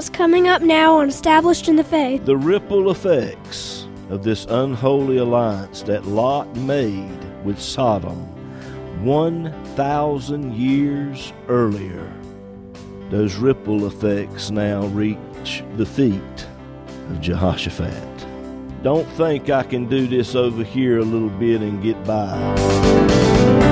what's coming up now on Established in the Faith. The ripple effects of this unholy alliance that Lot made with Sodom 1,000 years earlier. Those ripple effects now reach the feet of Jehoshaphat. Don't think I can do this over here a little bit and get by.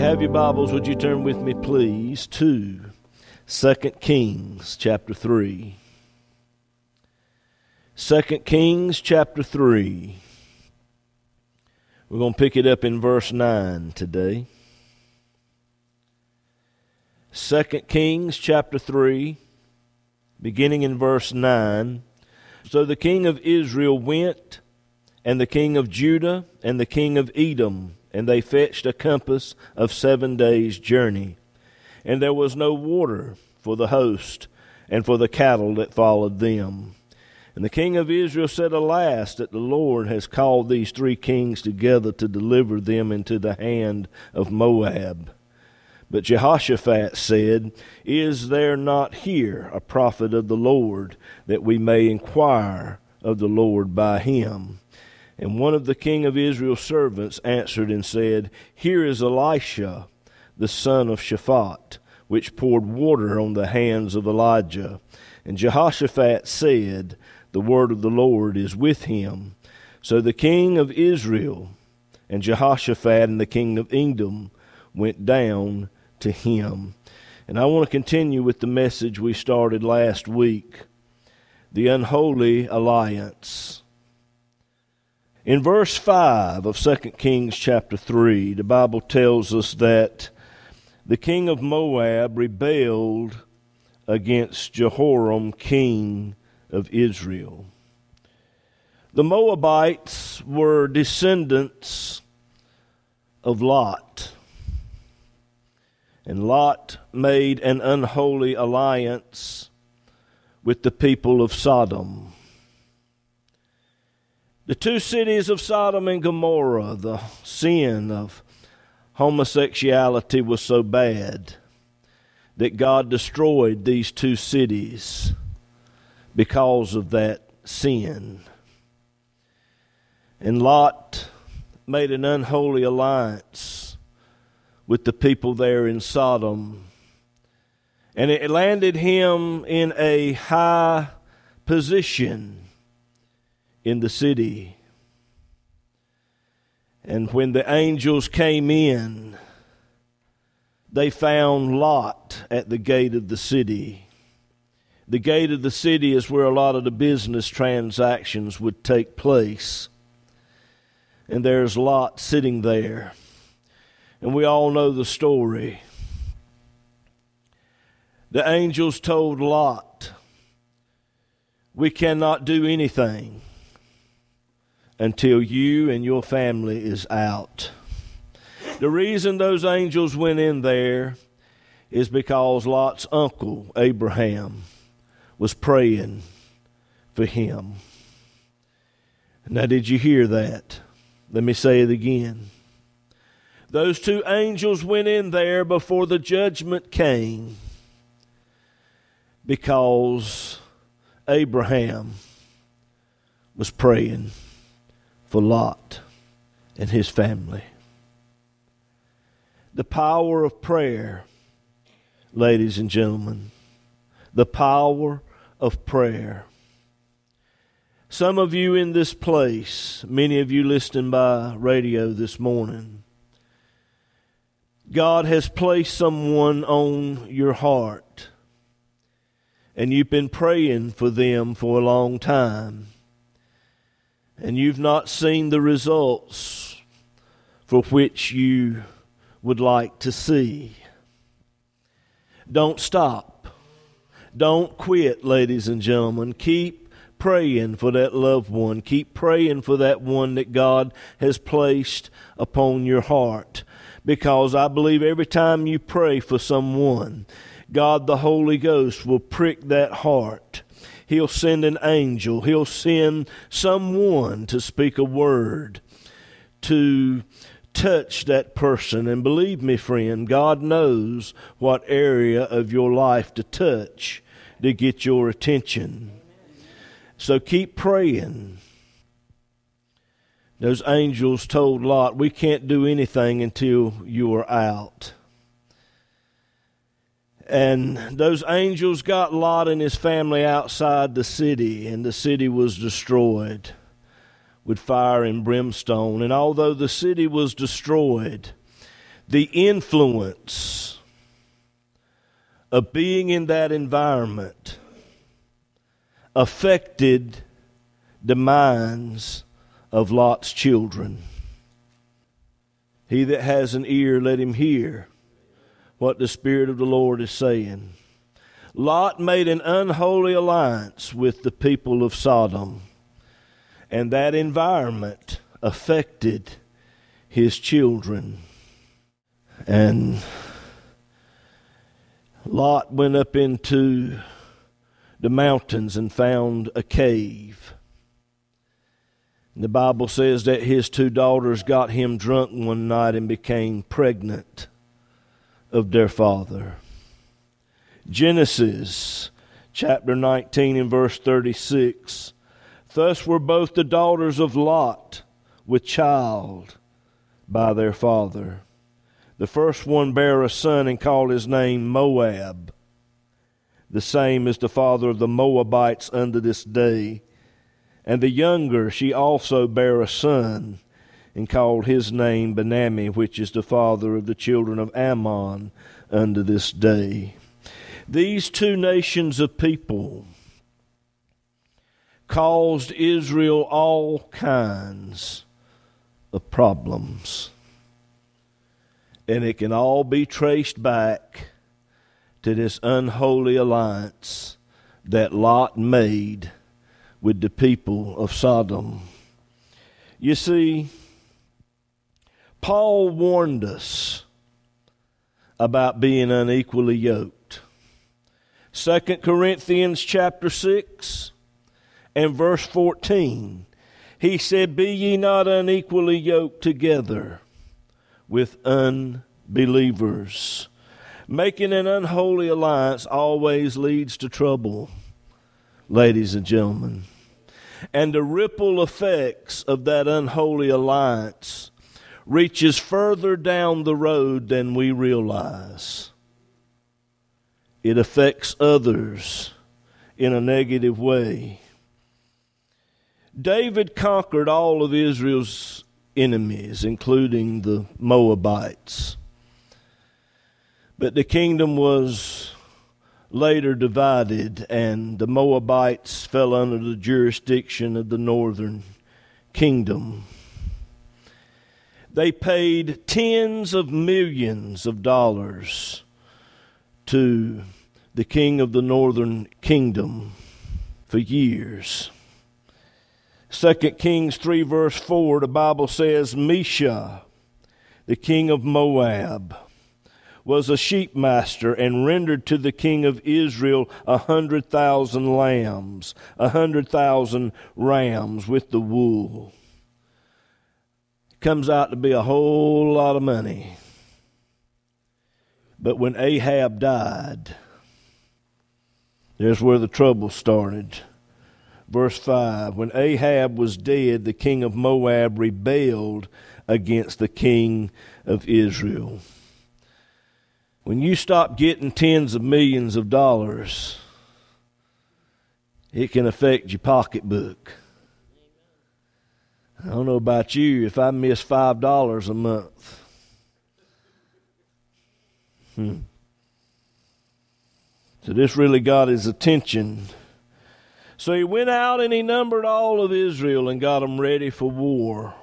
Have your Bibles, would you turn with me, please, to 2 Kings chapter 3. 2 Kings chapter 3. We're going to pick it up in verse 9 today. 2 Kings chapter 3, beginning in verse 9. So the king of Israel went, and the king of Judah, and the king of Edom and they fetched a compass of seven days' journey. And there was no water for the host and for the cattle that followed them. And the king of Israel said, Alas, that the Lord has called these three kings together to deliver them into the hand of Moab. But Jehoshaphat said, Is there not here a prophet of the Lord, that we may inquire of the Lord by him? And one of the king of Israel's servants answered and said, Here is Elisha, the son of Shaphat, which poured water on the hands of Elijah. And Jehoshaphat said, The word of the Lord is with him. So the king of Israel and Jehoshaphat and the king of Edom went down to him. And I want to continue with the message we started last week the unholy alliance. In verse 5 of 2 Kings chapter 3, the Bible tells us that the king of Moab rebelled against Jehoram, king of Israel. The Moabites were descendants of Lot. And Lot made an unholy alliance with the people of Sodom. The two cities of Sodom and Gomorrah, the sin of homosexuality was so bad that God destroyed these two cities because of that sin. And Lot made an unholy alliance with the people there in Sodom. And it landed him in a high position in the city. And when the angels came in, they found Lot at the gate of the city. The gate of the city is where a lot of the business transactions would take place. And there's Lot sitting there. And we all know the story. The angels told Lot, We cannot do anything until you and your family is out. The reason those angels went in there is because Lot's uncle, Abraham, was praying for him. Now, did you hear that? Let me say it again. Those two angels went in there before the judgment came because Abraham was praying for Lot and his family. The power of prayer, ladies and gentlemen, the power of prayer. Some of you in this place, many of you listening by radio this morning, God has placed someone on your heart, and you've been praying for them for a long time and you've not seen the results for which you would like to see. Don't stop. Don't quit, ladies and gentlemen. Keep praying for that loved one. Keep praying for that one that God has placed upon your heart. Because I believe every time you pray for someone, God the Holy Ghost will prick that heart. He'll send an angel. He'll send someone to speak a word, to touch that person. And believe me, friend, God knows what area of your life to touch to get your attention. So keep praying. Those angels told Lot, We can't do anything until you are out. And those angels got Lot and his family outside the city, and the city was destroyed with fire and brimstone. And although the city was destroyed, the influence of being in that environment affected the minds of Lot's children. He that has an ear, let him hear what the Spirit of the Lord is saying. Lot made an unholy alliance with the people of Sodom, and that environment affected his children. And Lot went up into the mountains and found a cave. The Bible says that his two daughters got him drunk one night and became pregnant of their father. Genesis chapter 19 and verse 36. Thus were both the daughters of Lot with child by their father. The first one bare a son and called his name Moab. The same is the father of the Moabites unto this day. And the younger she also bare a son and called his name Benammi, which is the father of the children of Ammon unto this day. These two nations of people caused Israel all kinds of problems. And it can all be traced back to this unholy alliance that Lot made with the people of Sodom. You see, Paul warned us about being unequally yoked. 2 Corinthians chapter 6 and verse 14. He said, Be ye not unequally yoked together with unbelievers. Making an unholy alliance always leads to trouble, ladies and gentlemen. And the ripple effects of that unholy alliance reaches further down the road than we realize. It affects others in a negative way. David conquered all of Israel's enemies, including the Moabites. But the kingdom was later divided, and the Moabites fell under the jurisdiction of the northern kingdom. They paid tens of millions of dollars to the king of the northern kingdom for years. 2 Kings 3, verse 4, the Bible says, Mesha, the king of Moab, was a sheepmaster and rendered to the king of Israel a hundred thousand lambs, a hundred thousand rams with the wool comes out to be a whole lot of money. But when Ahab died, there's where the trouble started. Verse 5 When Ahab was dead, the king of Moab rebelled against the king of Israel. When you stop getting tens of millions of dollars, it can affect your pocketbook. I don't know about you, if I miss five dollars a month. Hmm. So this really got his attention. So he went out and he numbered all of Israel and got them ready for war.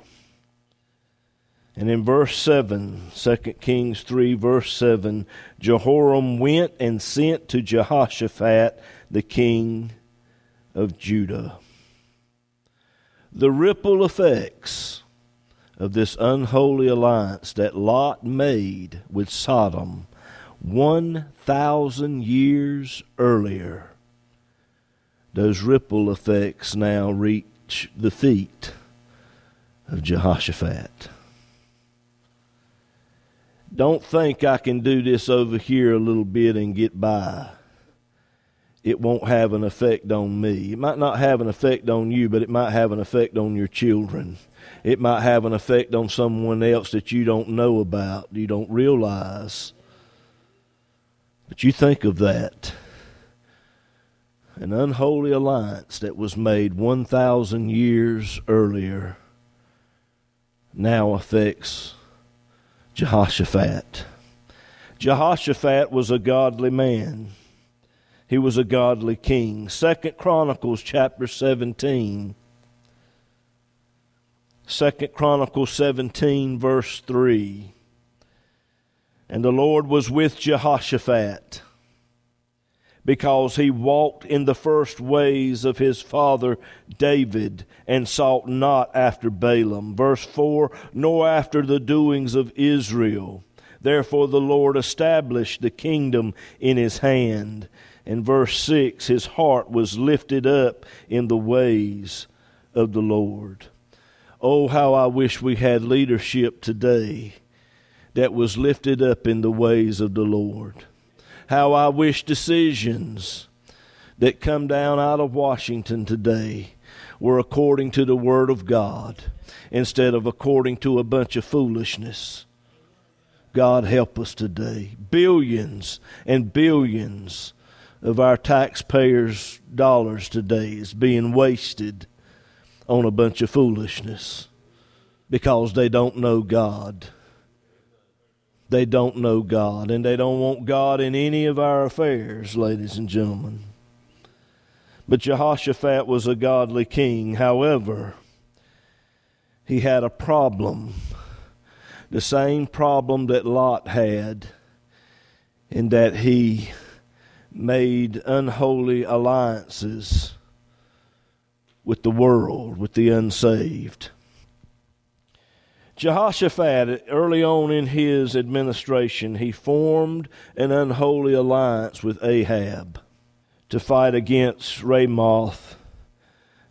And in verse 7, 2 Kings 3, verse 7, Jehoram went and sent to Jehoshaphat, the king of Judah. The ripple effects of this unholy alliance that Lot made with Sodom 1,000 years earlier, those ripple effects now reach the feet of Jehoshaphat. Don't think I can do this over here a little bit and get by. It won't have an effect on me. It might not have an effect on you, but it might have an effect on your children. It might have an effect on someone else that you don't know about, you don't realize. But you think of that. An unholy alliance that was made 1,000 years earlier now affects Jehoshaphat. Jehoshaphat was a godly man. He was a godly king. Second Chronicles chapter 17. Second Chronicles 17 verse 3. And the Lord was with Jehoshaphat because he walked in the first ways of his father David and sought not after Baalim. Verse 4 Nor after the doings of Israel. Therefore the Lord established the kingdom in his hand. And verse 6 His heart was lifted up in the ways of the Lord. Oh, how I wish we had leadership today that was lifted up in the ways of the Lord how I wish decisions that come down out of Washington today were according to the Word of God instead of according to a bunch of foolishness. God help us today. Billions and billions of our taxpayers' dollars today is being wasted on a bunch of foolishness because they don't know God they don't know God, and they don't want God in any of our affairs, ladies and gentlemen. But Jehoshaphat was a godly king. However, he had a problem, the same problem that Lot had, in that he made unholy alliances with the world, with the unsaved. Jehoshaphat, early on in his administration, he formed an unholy alliance with Ahab to fight against Ramoth,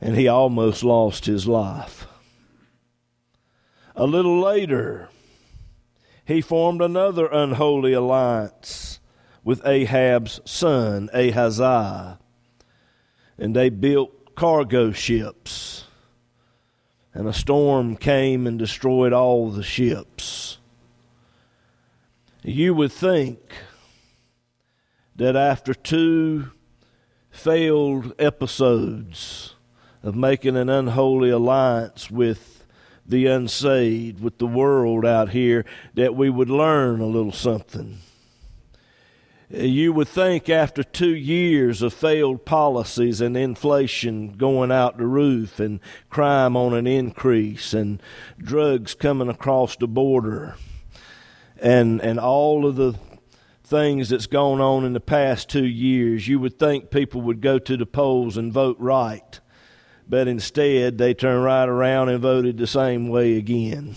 and he almost lost his life. A little later, he formed another unholy alliance with Ahab's son, Ahaziah, and they built cargo ships and a storm came and destroyed all the ships. You would think that after two failed episodes of making an unholy alliance with the unsaved, with the world out here, that we would learn a little something. You would think after two years of failed policies and inflation going out the roof and crime on an increase and drugs coming across the border and, and all of the things that's gone on in the past two years, you would think people would go to the polls and vote right. But instead, they turn right around and voted the same way again.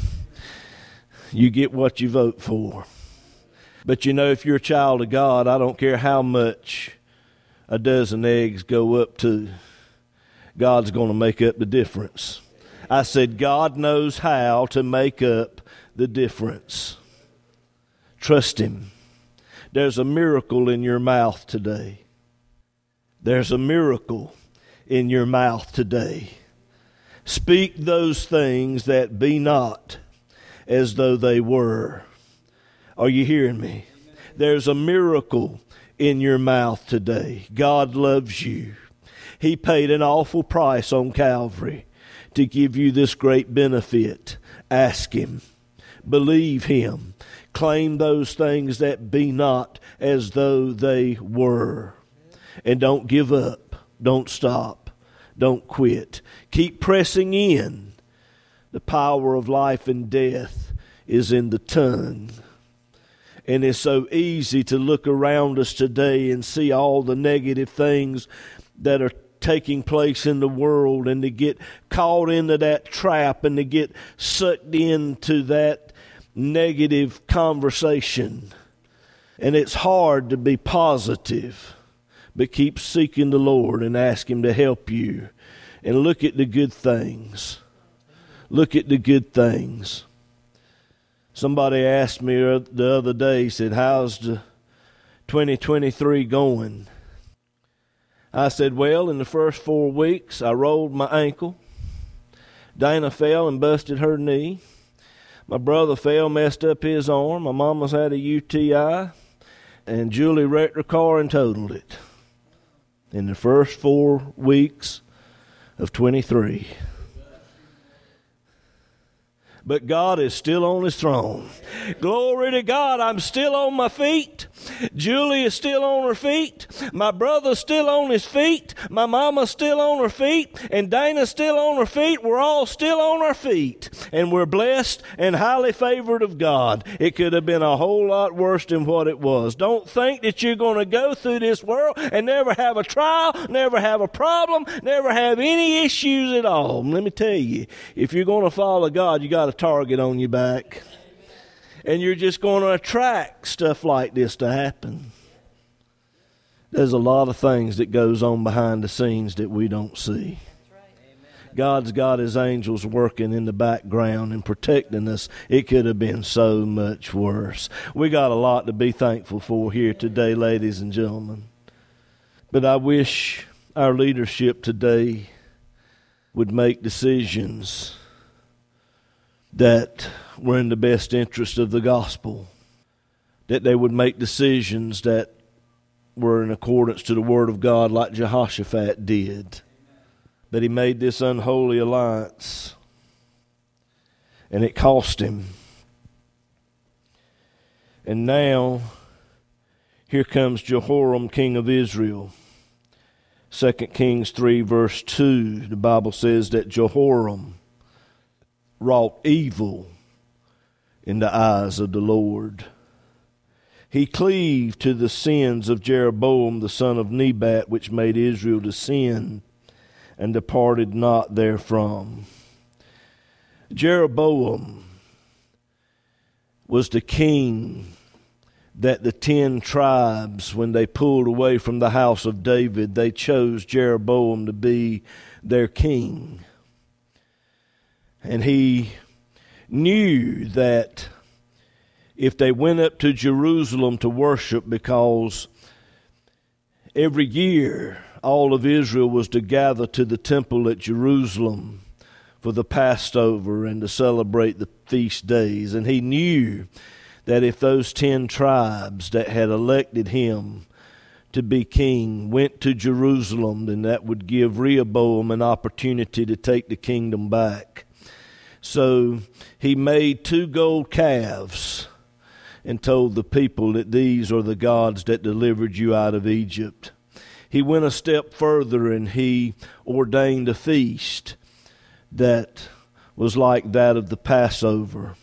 You get what you vote for. But you know, if you're a child of God, I don't care how much a dozen eggs go up to, God's going to make up the difference. I said, God knows how to make up the difference. Trust Him. There's a miracle in your mouth today. There's a miracle in your mouth today. Speak those things that be not as though they were. Are you hearing me? There's a miracle in your mouth today. God loves you. He paid an awful price on Calvary to give you this great benefit. Ask Him. Believe Him. Claim those things that be not as though they were. And don't give up. Don't stop. Don't quit. Keep pressing in. The power of life and death is in the tongue. And it's so easy to look around us today and see all the negative things that are taking place in the world and to get caught into that trap and to get sucked into that negative conversation. And it's hard to be positive, but keep seeking the Lord and ask Him to help you. And look at the good things. Look at the good things. Somebody asked me the other day, said, How's the 2023 going? I said, Well, in the first four weeks, I rolled my ankle. Dana fell and busted her knee. My brother fell, messed up his arm. My mama's had a UTI. And Julie wrecked her car and totaled it in the first four weeks of 23 but God is still on his throne. Glory to God, I'm still on my feet. Julie is still on her feet. My brother's still on his feet. My mama's still on her feet. And Dana's still on her feet. We're all still on our feet. And we're blessed and highly favored of God. It could have been a whole lot worse than what it was. Don't think that you're going to go through this world and never have a trial, never have a problem, never have any issues at all. Let me tell you, if you're going to follow God, you got to target on your back. And you're just going to attract stuff like this to happen. There's a lot of things that goes on behind the scenes that we don't see. God's got his angels working in the background and protecting us. It could have been so much worse. We got a lot to be thankful for here today, ladies and gentlemen. But I wish our leadership today would make decisions that were in the best interest of the gospel, that they would make decisions that were in accordance to the word of God, like Jehoshaphat did. That he made this unholy alliance, and it cost him. And now, here comes Jehoram, king of Israel. 2 Kings 3, verse 2, the Bible says that Jehoram wrought evil in the eyes of the Lord. He cleaved to the sins of Jeroboam the son of Nebat, which made Israel to sin, and departed not therefrom. Jeroboam was the king that the ten tribes, when they pulled away from the house of David, they chose Jeroboam to be their king. And he knew that if they went up to Jerusalem to worship, because every year all of Israel was to gather to the temple at Jerusalem for the Passover and to celebrate the feast days. And he knew that if those ten tribes that had elected him to be king went to Jerusalem, then that would give Rehoboam an opportunity to take the kingdom back. So he made two gold calves and told the people that these are the gods that delivered you out of Egypt. He went a step further and he ordained a feast that was like that of the Passover.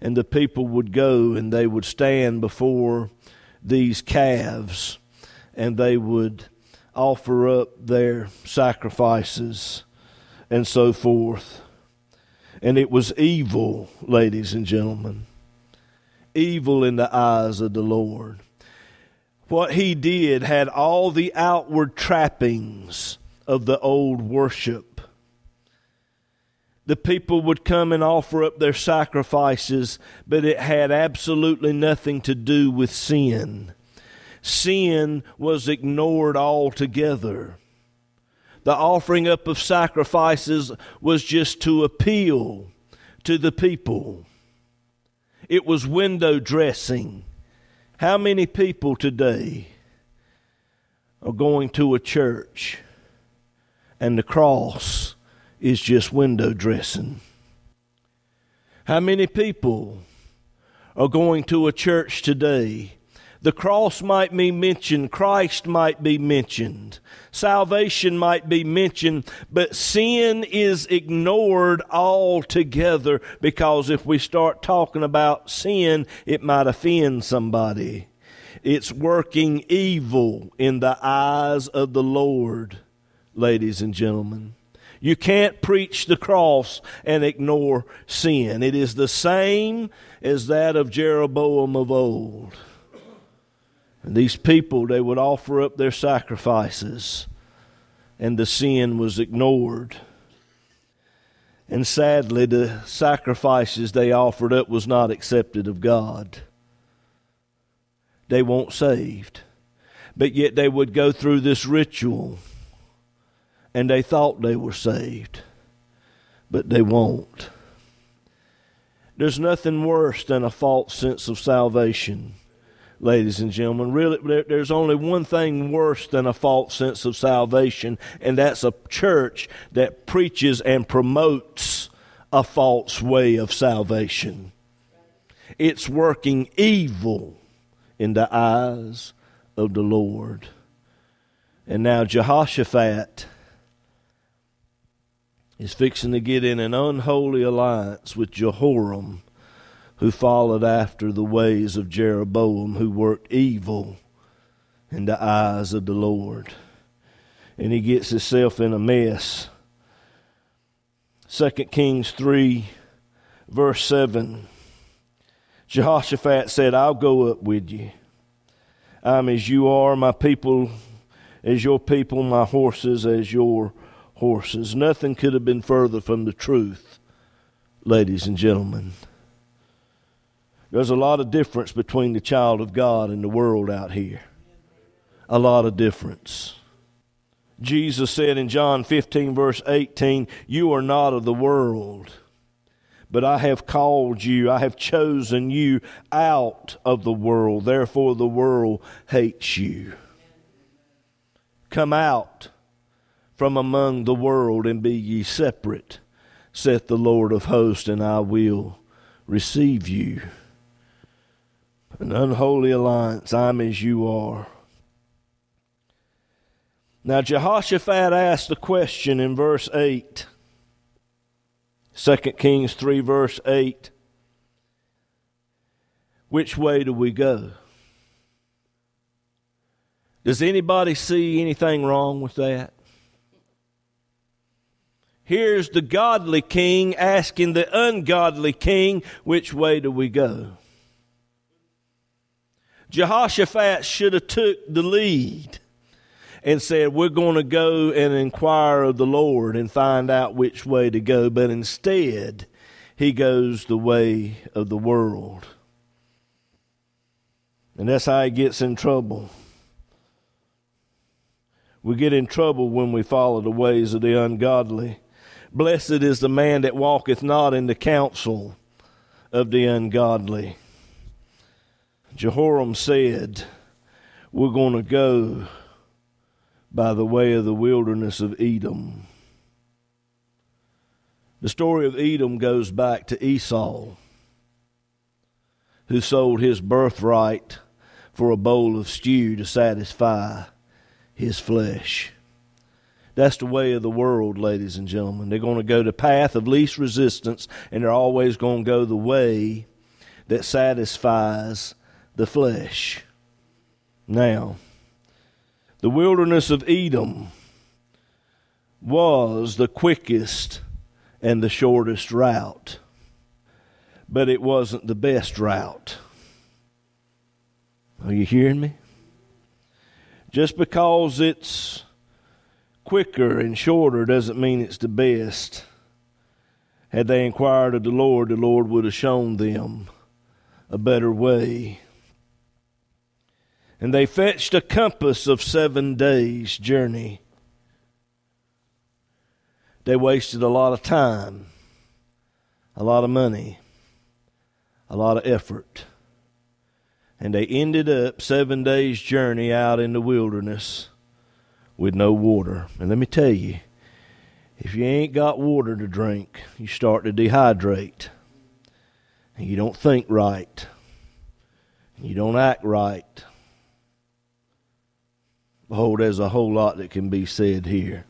And the people would go and they would stand before these calves and they would offer up their sacrifices and so forth. And it was evil, ladies and gentlemen. Evil in the eyes of the Lord. What he did had all the outward trappings of the old worship. The people would come and offer up their sacrifices, but it had absolutely nothing to do with sin. Sin was ignored altogether. The offering up of sacrifices was just to appeal to the people. It was window dressing. How many people today are going to a church and the cross is just window dressing? How many people are going to a church today The cross might be mentioned, Christ might be mentioned, salvation might be mentioned, but sin is ignored altogether because if we start talking about sin, it might offend somebody. It's working evil in the eyes of the Lord, ladies and gentlemen. You can't preach the cross and ignore sin. It is the same as that of Jeroboam of old. And these people, they would offer up their sacrifices, and the sin was ignored. And sadly, the sacrifices they offered up was not accepted of God. They weren't saved. But yet they would go through this ritual, and they thought they were saved, but they won't. There's nothing worse than a false sense of salvation ladies and gentlemen. Really, there, there's only one thing worse than a false sense of salvation, and that's a church that preaches and promotes a false way of salvation. It's working evil in the eyes of the Lord. And now Jehoshaphat is fixing to get in an unholy alliance with Jehoram who followed after the ways of Jeroboam, who worked evil in the eyes of the Lord. And he gets himself in a mess. 2 Kings 3, verse 7. Jehoshaphat said, I'll go up with you. I'm as you are, my people as your people, my horses as your horses. Nothing could have been further from the truth, ladies and gentlemen. There's a lot of difference between the child of God and the world out here. A lot of difference. Jesus said in John 15, verse 18, You are not of the world, but I have called you, I have chosen you out of the world. Therefore, the world hates you. Come out from among the world and be ye separate, saith the Lord of hosts, and I will receive you an unholy alliance. I'm as you are. Now, Jehoshaphat asked the question in verse 8, 2 Kings 3, verse 8 Which way do we go? Does anybody see anything wrong with that? Here's the godly king asking the ungodly king, Which way do we go? Jehoshaphat should have took the lead and said, We're going to go and inquire of the Lord and find out which way to go. But instead, he goes the way of the world. And that's how he gets in trouble. We get in trouble when we follow the ways of the ungodly. Blessed is the man that walketh not in the counsel of the ungodly Jehoram said, We're going to go by the way of the wilderness of Edom. The story of Edom goes back to Esau, who sold his birthright for a bowl of stew to satisfy his flesh. That's the way of the world, ladies and gentlemen. They're going to go the path of least resistance, and they're always going to go the way that satisfies the flesh. Now, the wilderness of Edom was the quickest and the shortest route, but it wasn't the best route. Are you hearing me? Just because it's quicker and shorter doesn't mean it's the best. Had they inquired of the Lord, the Lord would have shown them a better way. And they fetched a compass of seven days' journey. They wasted a lot of time, a lot of money, a lot of effort. And they ended up seven days' journey out in the wilderness with no water. And let me tell you, if you ain't got water to drink, you start to dehydrate. And you don't think right And you don't act right. Oh, there's a whole lot that can be said here.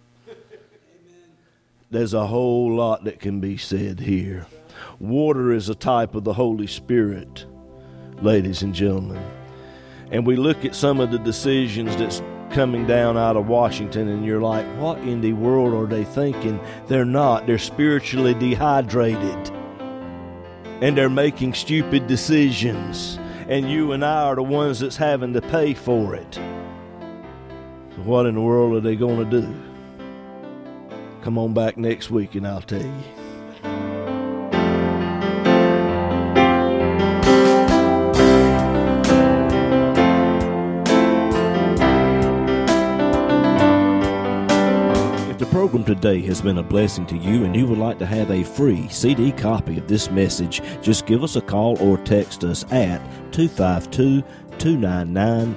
There's a whole lot that can be said here. Water is a type of the Holy Spirit, ladies and gentlemen. And we look at some of the decisions that's coming down out of Washington, and you're like, what in the world are they thinking? They're not. They're spiritually dehydrated. And they're making stupid decisions. And you and I are the ones that's having to pay for it. So, what in the world are they going to do? Come on back next week and I'll tell you. If the program today has been a blessing to you and you would like to have a free CD copy of this message, just give us a call or text us at 252 299